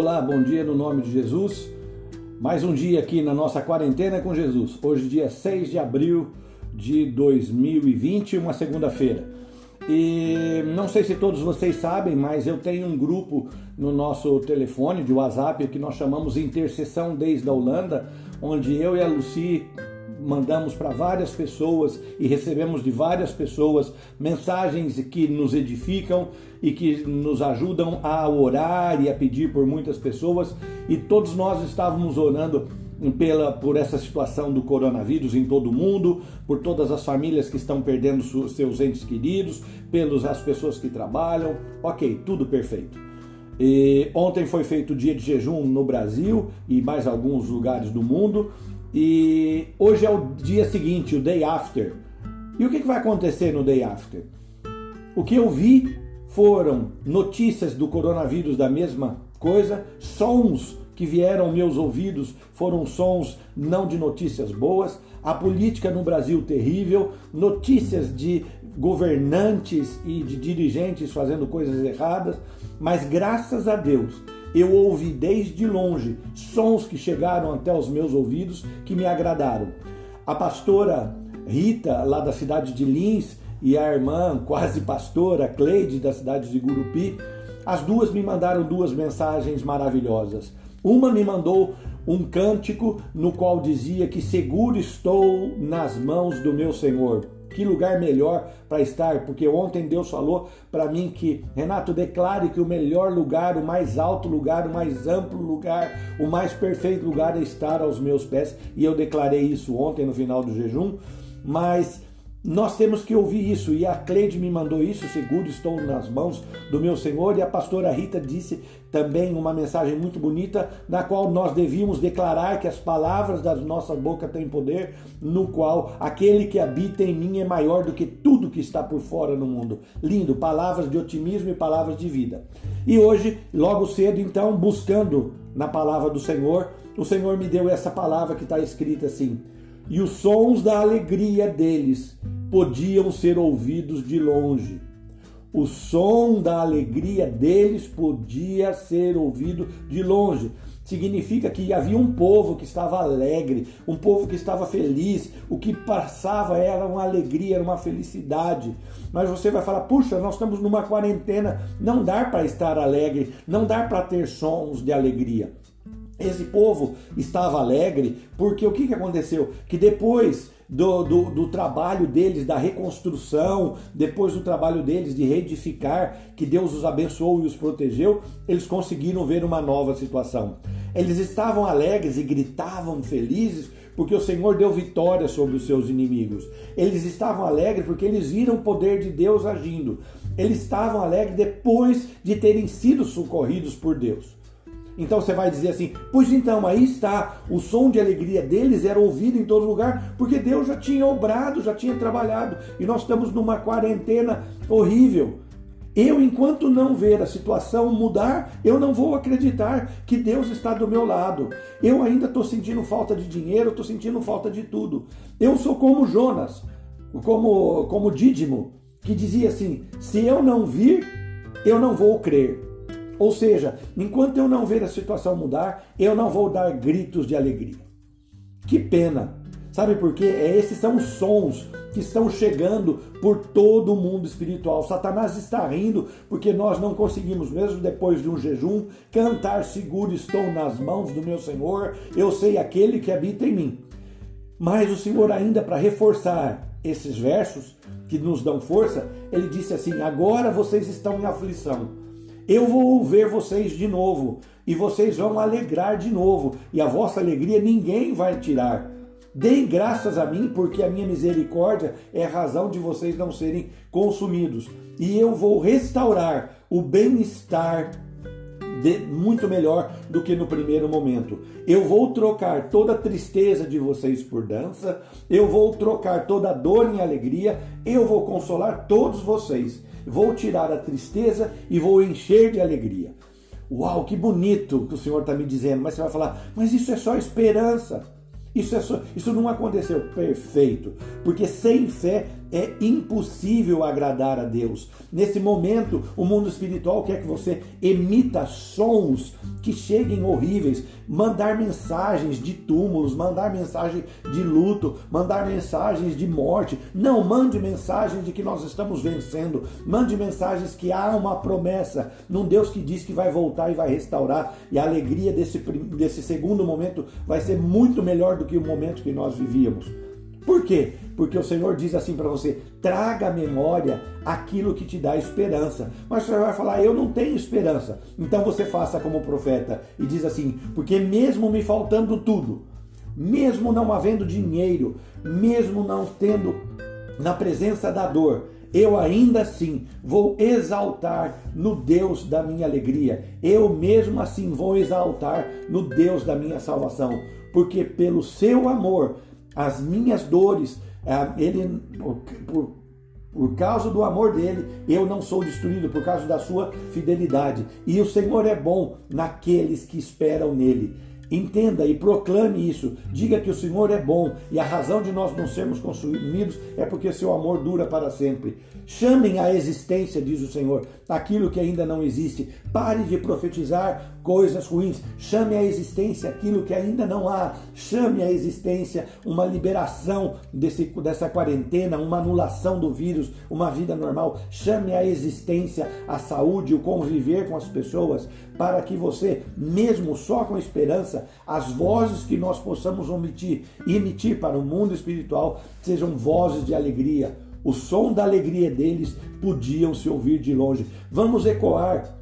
Olá, bom dia no nome de Jesus. Mais um dia aqui na nossa quarentena com Jesus. Hoje, dia 6 de abril de 2020, uma segunda-feira. E não sei se todos vocês sabem, mas eu tenho um grupo no nosso telefone de WhatsApp que nós chamamos Intercessão desde a Holanda, onde eu e a Lucy mandamos para várias pessoas e recebemos de várias pessoas mensagens que nos edificam e que nos ajudam a orar e a pedir por muitas pessoas. E todos nós estávamos orando pela, por essa situação do coronavírus em todo o mundo, por todas as famílias que estão perdendo seus entes queridos, pelas as pessoas que trabalham. Ok, tudo perfeito. E ontem foi feito o dia de jejum no Brasil e mais alguns lugares do mundo. E hoje é o dia seguinte, o day after. E o que vai acontecer no day after? O que eu vi foram notícias do coronavírus da mesma coisa, sons que vieram meus ouvidos foram sons não de notícias boas, a política no Brasil terrível, notícias de governantes e de dirigentes fazendo coisas erradas, mas graças a Deus eu ouvi desde longe sons que chegaram até os meus ouvidos que me agradaram. A pastora Rita, lá da cidade de Lins, e a irmã, quase pastora, Cleide, da cidade de Gurupi, as duas me mandaram duas mensagens maravilhosas. Uma me mandou um cântico no qual dizia que seguro estou nas mãos do meu Senhor. Que lugar melhor para estar? Porque ontem Deus falou para mim que, Renato, declare que o melhor lugar, o mais alto lugar, o mais amplo lugar, o mais perfeito lugar é estar aos meus pés. E eu declarei isso ontem no final do jejum. Mas nós temos que ouvir isso, e a Cleide me mandou isso, seguro estou nas mãos do meu Senhor, e a pastora Rita disse também uma mensagem muito bonita, na qual nós devíamos declarar que as palavras da nossa boca têm poder, no qual aquele que habita em mim é maior do que tudo que está por fora no mundo. Lindo, palavras de otimismo e palavras de vida. E hoje, logo cedo, então, buscando na palavra do Senhor, o Senhor me deu essa palavra que está escrita assim e os sons da alegria deles podiam ser ouvidos de longe. O som da alegria deles podia ser ouvido de longe. Significa que havia um povo que estava alegre, um povo que estava feliz, o que passava era uma alegria, era uma felicidade. Mas você vai falar: puxa, nós estamos numa quarentena, não dá para estar alegre, não dá para ter sons de alegria. Esse povo estava alegre porque o que, que aconteceu? Que depois do, do, do, trabalho deles, da reconstrução, depois do trabalho deles de reedificar, que Deus os abençoou e os protegeu, eles conseguiram ver uma nova situação. Eles estavam alegres e gritavam felizes porque o Senhor deu vitória sobre os seus inimigos. Eles estavam alegres porque eles viram o poder de Deus agindo. Eles estavam alegres depois de terem sido socorridos por Deus. Então você vai dizer assim: pois então, aí está, o som de alegria deles era ouvido em todo lugar, porque Deus já tinha obrado, já tinha trabalhado, e nós estamos numa quarentena horrível. Eu, enquanto não ver a situação mudar, eu não vou acreditar que Deus está do meu lado. Eu ainda estou sentindo falta de dinheiro, estou sentindo falta de tudo. Eu sou como Jonas, como, como Dídimo, que dizia assim: se eu não vir, eu não vou crer. Ou seja, enquanto eu não ver a situação mudar, eu não vou dar gritos de alegria. Que pena! Sabe por quê? É, esses são os sons que estão chegando por todo o mundo espiritual. Satanás está rindo porque nós não conseguimos, mesmo depois de um jejum, cantar seguro estou nas mãos do meu Senhor, eu sei aquele que habita em mim. Mas o Senhor, ainda para reforçar esses versos que nos dão força, ele disse assim: agora vocês estão em aflição eu vou ver vocês de novo e vocês vão alegrar de novo, e a vossa alegria ninguém vai tirar. Deem graças a mim, porque a minha misericórdia é a razão de vocês não serem consumidos. E eu vou restaurar o bem-estar muito melhor do que no primeiro momento. Eu vou trocar toda a tristeza de vocês por dança, eu vou trocar toda a dor em alegria, eu vou consolar todos vocês vou tirar a tristeza e vou encher de alegria. Uau, que bonito que o Senhor está me dizendo, mas você vai falar, mas isso é só esperança. Isso, é só, isso não aconteceu perfeito, porque sem fé é impossível agradar a Deus. Nesse momento, o mundo espiritual quer que você emita sons que cheguem horríveis, mandar mensagens de túmulos, mandar mensagem de luto, mandar mensagens de morte. Não, mande mensagens de que nós estamos vencendo. Mande mensagens que há uma promessa num Deus que diz que vai voltar e vai restaurar. E a alegria desse, desse segundo momento vai ser muito melhor do que o momento que nós vivíamos. Por quê? Porque o Senhor diz assim para você: traga à memória aquilo que te dá esperança. Mas você vai falar: eu não tenho esperança. Então você faça como profeta e diz assim: porque mesmo me faltando tudo, mesmo não havendo dinheiro, mesmo não tendo na presença da dor, eu ainda assim vou exaltar no Deus da minha alegria. Eu mesmo assim vou exaltar no Deus da minha salvação, porque pelo seu amor as minhas dores, é, ele, por, por causa do amor dele, eu não sou destruído, por causa da sua fidelidade. E o Senhor é bom naqueles que esperam nele. Entenda e proclame isso. Diga que o Senhor é bom e a razão de nós não sermos consumidos é porque seu amor dura para sempre. Chamem à existência, diz o Senhor, aquilo que ainda não existe. Pare de profetizar coisas ruins. Chame à existência aquilo que ainda não há. Chame à existência uma liberação desse, dessa quarentena, uma anulação do vírus, uma vida normal. Chame à existência a saúde, o conviver com as pessoas, para que você, mesmo só com esperança, as vozes que nós possamos omitir e emitir para o mundo espiritual sejam vozes de alegria o som da alegria deles podiam se ouvir de longe. Vamos ecoar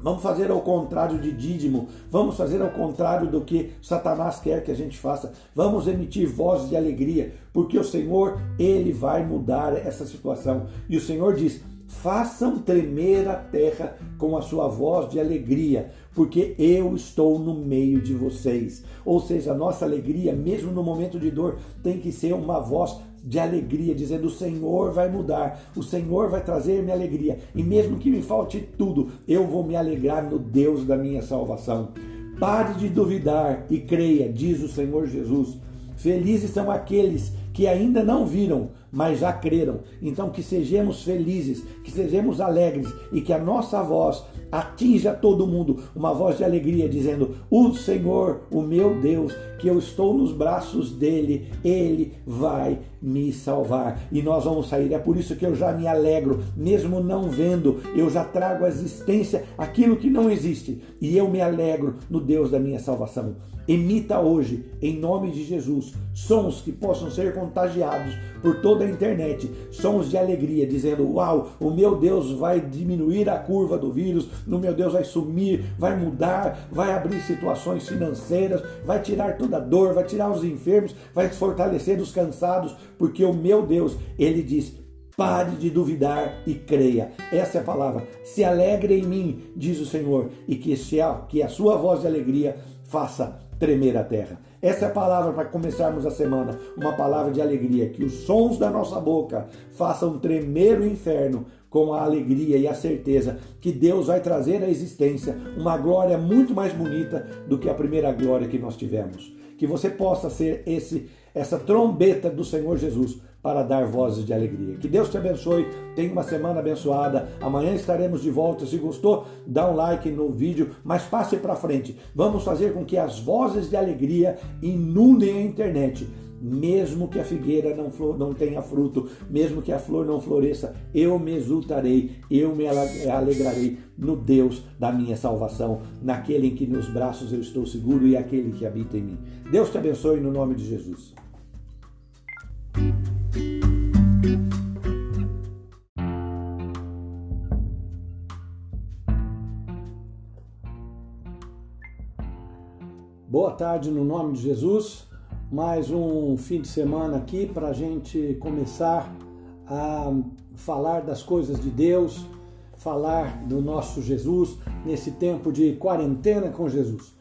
Vamos fazer ao contrário de Dídimo, vamos fazer ao contrário do que Satanás quer que a gente faça. Vamos emitir vozes de alegria, porque o Senhor, ele vai mudar essa situação. E o Senhor diz: "Façam tremer a terra com a sua voz de alegria, porque eu estou no meio de vocês." Ou seja, a nossa alegria, mesmo no momento de dor, tem que ser uma voz de alegria, dizendo: O Senhor vai mudar, o Senhor vai trazer-me alegria, e mesmo que me falte tudo, eu vou me alegrar no Deus da minha salvação. Pare de duvidar e creia, diz o Senhor Jesus. Felizes são aqueles que ainda não viram, mas já creram. Então que sejamos felizes, que sejamos alegres e que a nossa voz atinja todo mundo, uma voz de alegria dizendo: "O Senhor, o meu Deus, que eu estou nos braços dele, ele vai me salvar. E nós vamos sair. É por isso que eu já me alegro, mesmo não vendo, eu já trago à existência aquilo que não existe. E eu me alegro no Deus da minha salvação. Emita hoje, em nome de Jesus, sons que possam ser contagiados por toda a internet, sons de alegria, dizendo: Uau, o meu Deus vai diminuir a curva do vírus, o meu Deus vai sumir, vai mudar, vai abrir situações financeiras, vai tirar toda a dor, vai tirar os enfermos, vai fortalecer os cansados, porque o meu Deus, ele diz: Pare de duvidar e creia. Essa é a palavra. Se alegre em mim, diz o Senhor, e que, se a, que a sua voz de alegria faça tremer a terra. Essa é a palavra para começarmos a semana, uma palavra de alegria, que os sons da nossa boca façam tremer o inferno com a alegria e a certeza que Deus vai trazer à existência uma glória muito mais bonita do que a primeira glória que nós tivemos. Que você possa ser esse essa trombeta do Senhor Jesus para dar vozes de alegria. Que Deus te abençoe, tenha uma semana abençoada. Amanhã estaremos de volta. Se gostou, dá um like no vídeo, mas passe para frente. Vamos fazer com que as vozes de alegria inundem a internet. Mesmo que a figueira não, flor, não tenha fruto, mesmo que a flor não floresça, eu me exultarei, eu me alegrarei no Deus da minha salvação, naquele em que nos braços eu estou seguro e aquele que habita em mim. Deus te abençoe no nome de Jesus. Boa tarde no nome de Jesus. Mais um fim de semana aqui para a gente começar a falar das coisas de Deus, falar do nosso Jesus nesse tempo de quarentena com Jesus.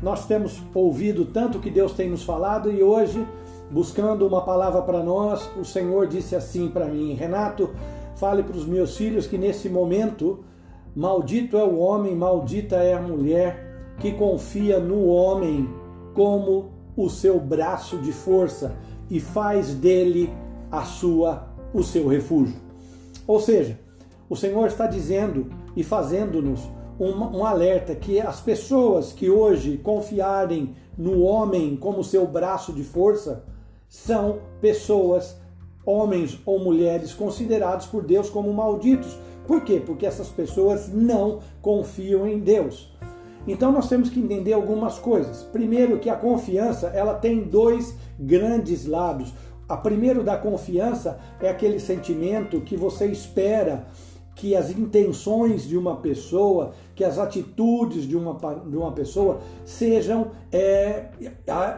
Nós temos ouvido tanto que Deus tem nos falado e hoje buscando uma palavra para nós, o Senhor disse assim para mim: Renato, fale para os meus filhos que nesse momento, maldito é o homem, maldita é a mulher que confia no homem como o seu braço de força e faz dele a sua o seu refúgio. Ou seja, o Senhor está dizendo e fazendo-nos um, um, alerta que as pessoas que hoje confiarem no homem como seu braço de força são pessoas, homens ou mulheres, considerados por Deus como malditos. Por quê? Porque essas pessoas não confiam em Deus. Então nós temos que entender algumas coisas. Primeiro que a confiança, ela tem dois grandes lados. A primeiro da confiança é aquele sentimento que você espera que as intenções de uma pessoa, que as atitudes de uma, de uma pessoa sejam é,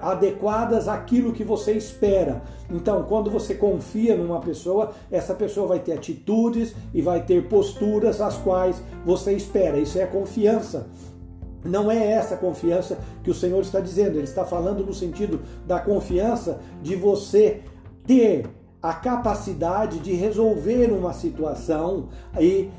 adequadas àquilo que você espera. Então, quando você confia numa pessoa, essa pessoa vai ter atitudes e vai ter posturas as quais você espera. Isso é confiança. Não é essa confiança que o Senhor está dizendo, ele está falando no sentido da confiança de você ter a capacidade de resolver uma situação e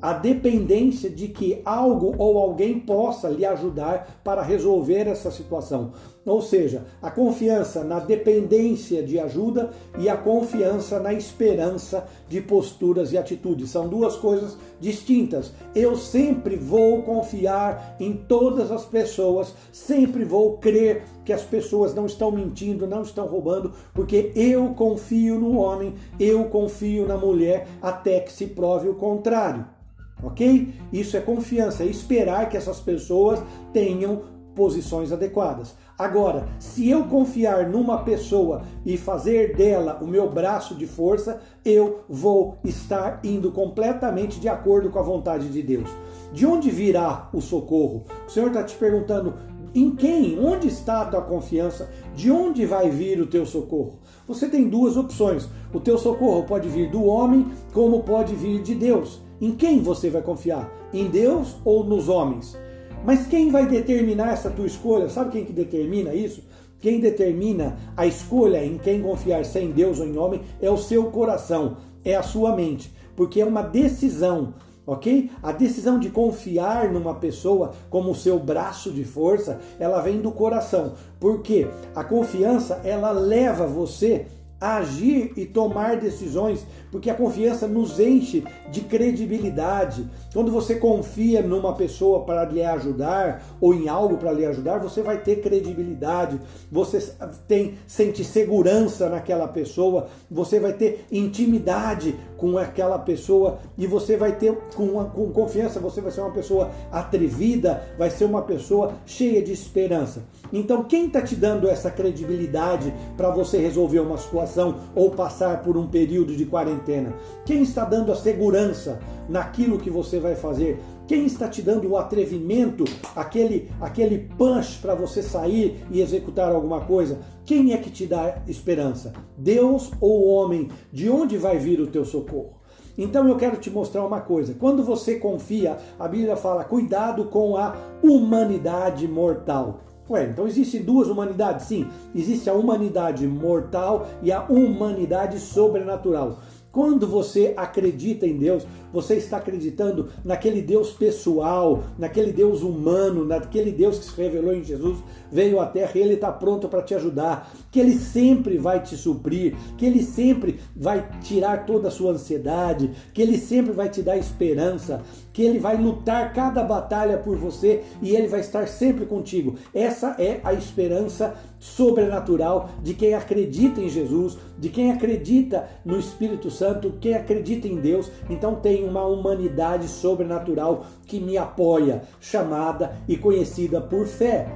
a dependência de que algo ou alguém possa lhe ajudar para resolver essa situação. Ou seja, a confiança na dependência de ajuda e a confiança na esperança de posturas e atitudes. São duas coisas distintas. Eu sempre vou confiar em todas as pessoas, sempre vou crer que as pessoas não estão mentindo, não estão roubando, porque eu confio no homem, eu confio na mulher até que se prove o contrário. Ok? Isso é confiança, é esperar que essas pessoas tenham posições adequadas. Agora, se eu confiar numa pessoa e fazer dela o meu braço de força, eu vou estar indo completamente de acordo com a vontade de Deus. De onde virá o socorro? O Senhor está te perguntando em quem? Onde está a tua confiança? De onde vai vir o teu socorro? Você tem duas opções. O teu socorro pode vir do homem, como pode vir de Deus. Em quem você vai confiar? Em Deus ou nos homens? Mas quem vai determinar essa tua escolha? Sabe quem que determina isso? Quem determina a escolha em quem confiar, se é em Deus ou em homem, é o seu coração, é a sua mente, porque é uma decisão, ok? A decisão de confiar numa pessoa como o seu braço de força, ela vem do coração, porque a confiança ela leva você agir e tomar decisões, porque a confiança nos enche de credibilidade. Quando você confia numa pessoa para lhe ajudar ou em algo para lhe ajudar, você vai ter credibilidade, você tem sente segurança naquela pessoa, você vai ter intimidade com aquela pessoa e você vai ter com, com confiança, você vai ser uma pessoa atrevida, vai ser uma pessoa cheia de esperança. Então, quem está te dando essa credibilidade para você resolver uma situação ou passar por um período de quarentena? Quem está dando a segurança naquilo que você vai fazer? Quem está te dando o atrevimento, aquele, aquele punch para você sair e executar alguma coisa? Quem é que te dá esperança? Deus ou o homem? De onde vai vir o teu socorro? Então eu quero te mostrar uma coisa. Quando você confia, a Bíblia fala: cuidado com a humanidade mortal. Ué, então existem duas humanidades? Sim, existe a humanidade mortal e a humanidade sobrenatural. Quando você acredita em Deus, você está acreditando naquele Deus pessoal, naquele Deus humano, naquele Deus que se revelou em Jesus, veio à Terra e Ele está pronto para te ajudar, que Ele sempre vai te suprir, que Ele sempre vai tirar toda a sua ansiedade, que Ele sempre vai te dar esperança, que Ele vai lutar cada batalha por você e Ele vai estar sempre contigo. Essa é a esperança sobrenatural de quem acredita em Jesus, de quem acredita no Espírito Santo, quem acredita em Deus. Então tem uma humanidade sobrenatural que me apoia, chamada e conhecida por fé.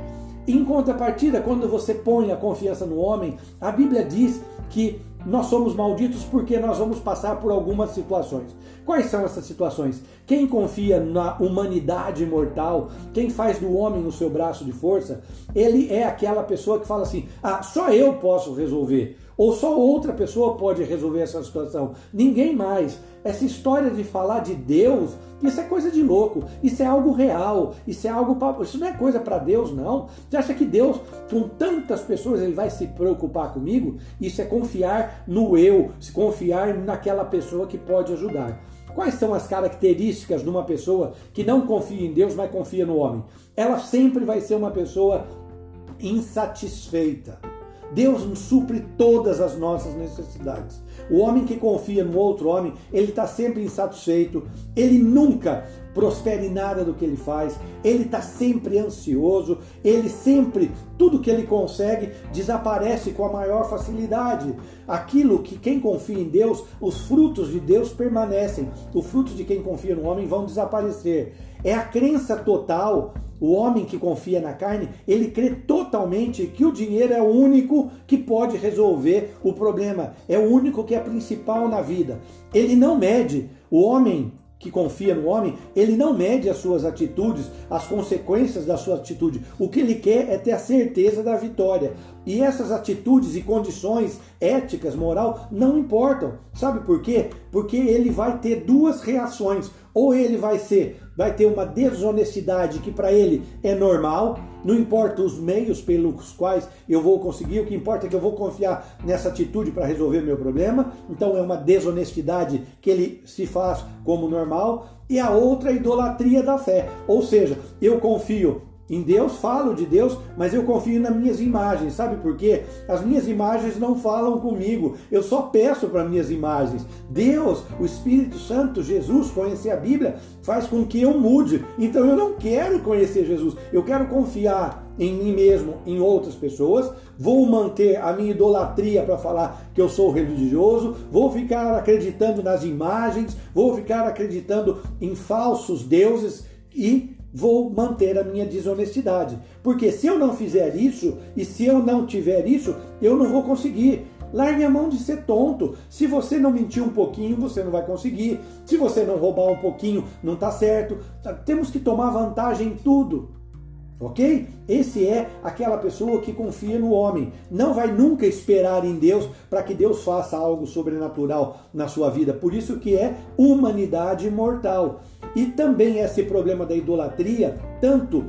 Em contrapartida, quando você põe a confiança no homem, a Bíblia diz que nós somos malditos porque nós vamos passar por algumas situações. Quais são essas situações? Quem confia na humanidade mortal, quem faz do homem o seu braço de força, ele é aquela pessoa que fala assim: ah, só eu posso resolver. Ou só outra pessoa pode resolver essa situação. Ninguém mais. Essa história de falar de Deus, isso é coisa de louco. Isso é algo real. Isso é algo. Pra... Isso não é coisa para Deus, não. Você acha que Deus, com tantas pessoas, ele vai se preocupar comigo? Isso é confiar no eu, se confiar naquela pessoa que pode ajudar. Quais são as características de uma pessoa que não confia em Deus, mas confia no homem? Ela sempre vai ser uma pessoa insatisfeita Deus supre todas as nossas necessidades. O homem que confia no outro homem, ele está sempre insatisfeito, ele nunca prospera em nada do que ele faz, ele está sempre ansioso, ele sempre, tudo que ele consegue, desaparece com a maior facilidade. Aquilo que quem confia em Deus, os frutos de Deus permanecem, os frutos de quem confia no homem vão desaparecer. É a crença total o homem que confia na carne, ele crê totalmente que o dinheiro é o único que pode resolver o problema, é o único que é principal na vida. Ele não mede. O homem que confia no homem, ele não mede as suas atitudes, as consequências da sua atitude. O que ele quer é ter a certeza da vitória. E essas atitudes e condições éticas, moral, não importam. Sabe por quê? Porque ele vai ter duas reações. Ou ele vai ser, vai ter uma desonestidade que para ele é normal, não importa os meios pelos quais eu vou conseguir, o que importa é que eu vou confiar nessa atitude para resolver meu problema. Então é uma desonestidade que ele se faz como normal. E a outra idolatria da fé. Ou seja, eu confio em Deus, falo de Deus, mas eu confio nas minhas imagens. Sabe por quê? As minhas imagens não falam comigo. Eu só peço para minhas imagens. Deus, o Espírito Santo, Jesus, conhecer a Bíblia faz com que eu mude. Então eu não quero conhecer Jesus. Eu quero confiar em mim mesmo, em outras pessoas. Vou manter a minha idolatria para falar que eu sou religioso. Vou ficar acreditando nas imagens. Vou ficar acreditando em falsos deuses e vou manter a minha desonestidade. Porque se eu não fizer isso e se eu não tiver isso, eu não vou conseguir. Largue a mão de ser tonto. Se você não mentir um pouquinho, você não vai conseguir. Se você não roubar um pouquinho, não está certo. Temos que tomar vantagem em tudo. Ok? Esse é aquela pessoa que confia no homem. Não vai nunca esperar em Deus para que Deus faça algo sobrenatural na sua vida. Por isso que é humanidade mortal. E também esse problema da idolatria, tanto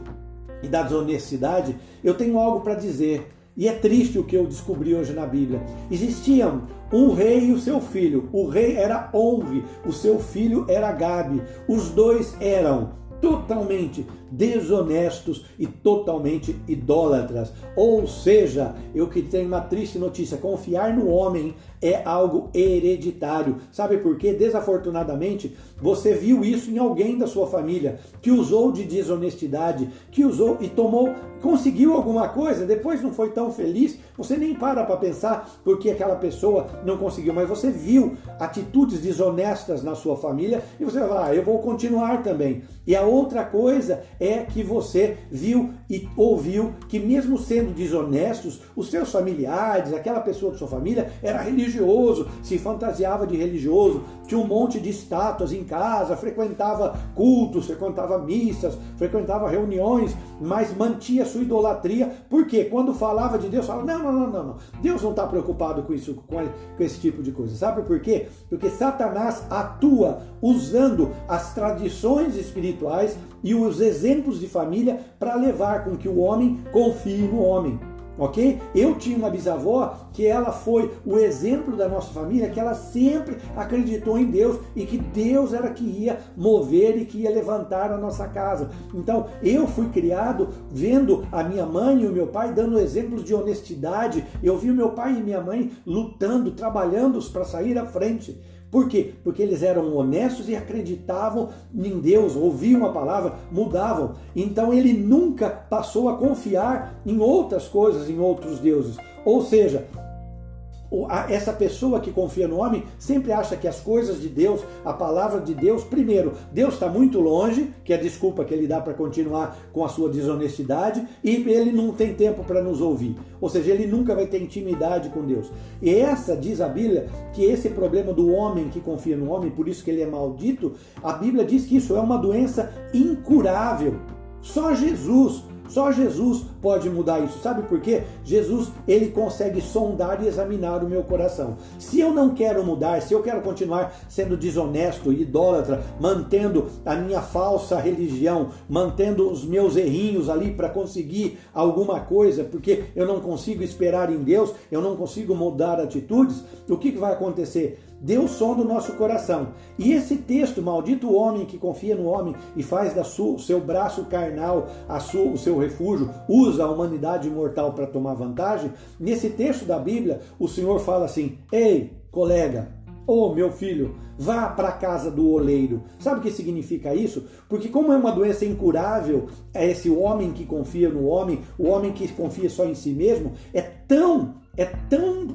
e da desonestidade, eu tenho algo para dizer. E é triste o que eu descobri hoje na Bíblia. Existiam um rei e o seu filho. O rei era Onre, o seu filho era Gabi. Os dois eram totalmente desonestos e totalmente idólatras. Ou seja, eu que tenho uma triste notícia: confiar no homem é algo hereditário. Sabe por quê? Desafortunadamente, você viu isso em alguém da sua família que usou de desonestidade, que usou e tomou, conseguiu alguma coisa, depois não foi tão feliz. Você nem para para pensar porque aquela pessoa não conseguiu, mas você viu atitudes desonestas na sua família e você vai falar: ah, eu vou continuar também. E a outra coisa é que você viu e ouviu que, mesmo sendo desonestos, os seus familiares, aquela pessoa de sua família, era religioso, se fantasiava de religioso, tinha um monte de estátuas em casa, frequentava cultos, frequentava missas, frequentava reuniões, mas mantinha sua idolatria, porque quando falava de Deus, falava: não, não, não, não, não. Deus não está preocupado com isso, com, com esse tipo de coisa. Sabe por quê? Porque Satanás atua usando as tradições espirituais e os exemplos de família para levar com que o homem confie no homem. Ok? Eu tinha uma bisavó que ela foi o exemplo da nossa família, que ela sempre acreditou em Deus e que Deus era que ia mover e que ia levantar a nossa casa. Então eu fui criado vendo a minha mãe e o meu pai dando exemplos de honestidade. Eu vi o meu pai e minha mãe lutando, trabalhando para sair à frente. Por quê? Porque eles eram honestos e acreditavam em Deus, ouviam a palavra, mudavam. Então ele nunca passou a confiar em outras coisas, em outros deuses. Ou seja, essa pessoa que confia no homem sempre acha que as coisas de Deus, a palavra de Deus, primeiro, Deus está muito longe, que é a desculpa que ele dá para continuar com a sua desonestidade, e ele não tem tempo para nos ouvir. Ou seja, ele nunca vai ter intimidade com Deus. E essa, diz a Bíblia, que esse problema do homem que confia no homem, por isso que ele é maldito, a Bíblia diz que isso é uma doença incurável. Só Jesus só Jesus pode mudar isso. Sabe por quê? Jesus, ele consegue sondar e examinar o meu coração. Se eu não quero mudar, se eu quero continuar sendo desonesto, idólatra, mantendo a minha falsa religião, mantendo os meus errinhos ali para conseguir alguma coisa, porque eu não consigo esperar em Deus, eu não consigo mudar atitudes, o que, que vai acontecer? Sonda o nosso coração. E esse texto, maldito homem que confia no homem e faz da sua, seu braço carnal a sua, o seu refúgio, usa a humanidade mortal para tomar vantagem, nesse texto da Bíblia, o Senhor fala assim: Ei, colega, ô oh, meu filho, vá para a casa do oleiro. Sabe o que significa isso? Porque, como é uma doença incurável, é esse homem que confia no homem, o homem que confia só em si mesmo, é tão é tão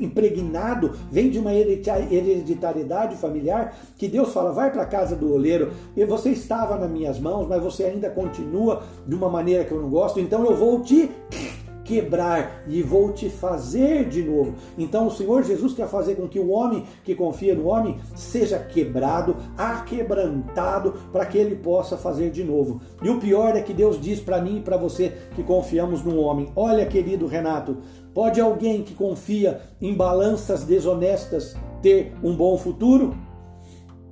impregnado, vem de uma hereditariedade familiar, que Deus fala: vai para a casa do oleiro, e você estava nas minhas mãos, mas você ainda continua de uma maneira que eu não gosto, então eu vou te quebrar e vou te fazer de novo. Então o Senhor Jesus quer fazer com que o homem que confia no homem seja quebrado, aquebrantado, para que ele possa fazer de novo. E o pior é que Deus diz para mim e para você que confiamos no homem: olha, querido Renato, pode alguém que confia em balanças desonestas ter um bom futuro?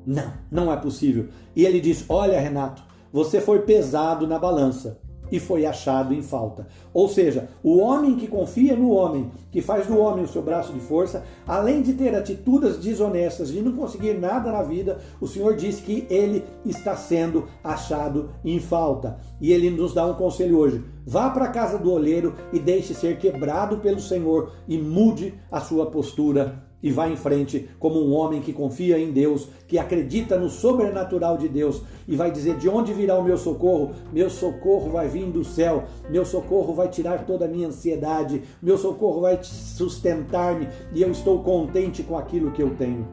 Não, não é possível. E ele diz: olha, Renato, você foi pesado na balança e foi achado em falta. Ou seja, o homem que confia no homem, que faz do homem o seu braço de força, além de ter atitudes desonestas, de não conseguir nada na vida, o Senhor diz que ele está sendo achado em falta. E ele nos dá um conselho hoje: vá para a casa do olheiro e deixe ser quebrado pelo Senhor e mude a sua postura e vai em frente como um homem que confia em Deus, que acredita no sobrenatural de Deus e vai dizer: De onde virá o meu socorro? Meu socorro vai vir do céu, meu socorro vai tirar toda a minha ansiedade, meu socorro vai sustentar-me e eu estou contente com aquilo que eu tenho.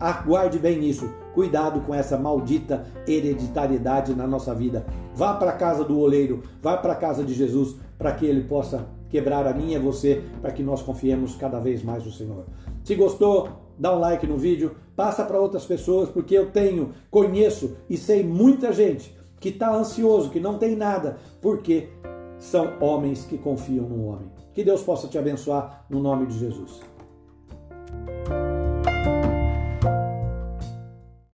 Aguarde bem isso. Cuidado com essa maldita hereditariedade na nossa vida. Vá para a casa do oleiro, vá para a casa de Jesus, para que ele possa quebrar a mim e a você, para que nós confiemos cada vez mais no Senhor. Se gostou, dá um like no vídeo, passa para outras pessoas, porque eu tenho, conheço e sei muita gente que está ansioso, que não tem nada, porque são homens que confiam no homem. Que Deus possa te abençoar no nome de Jesus.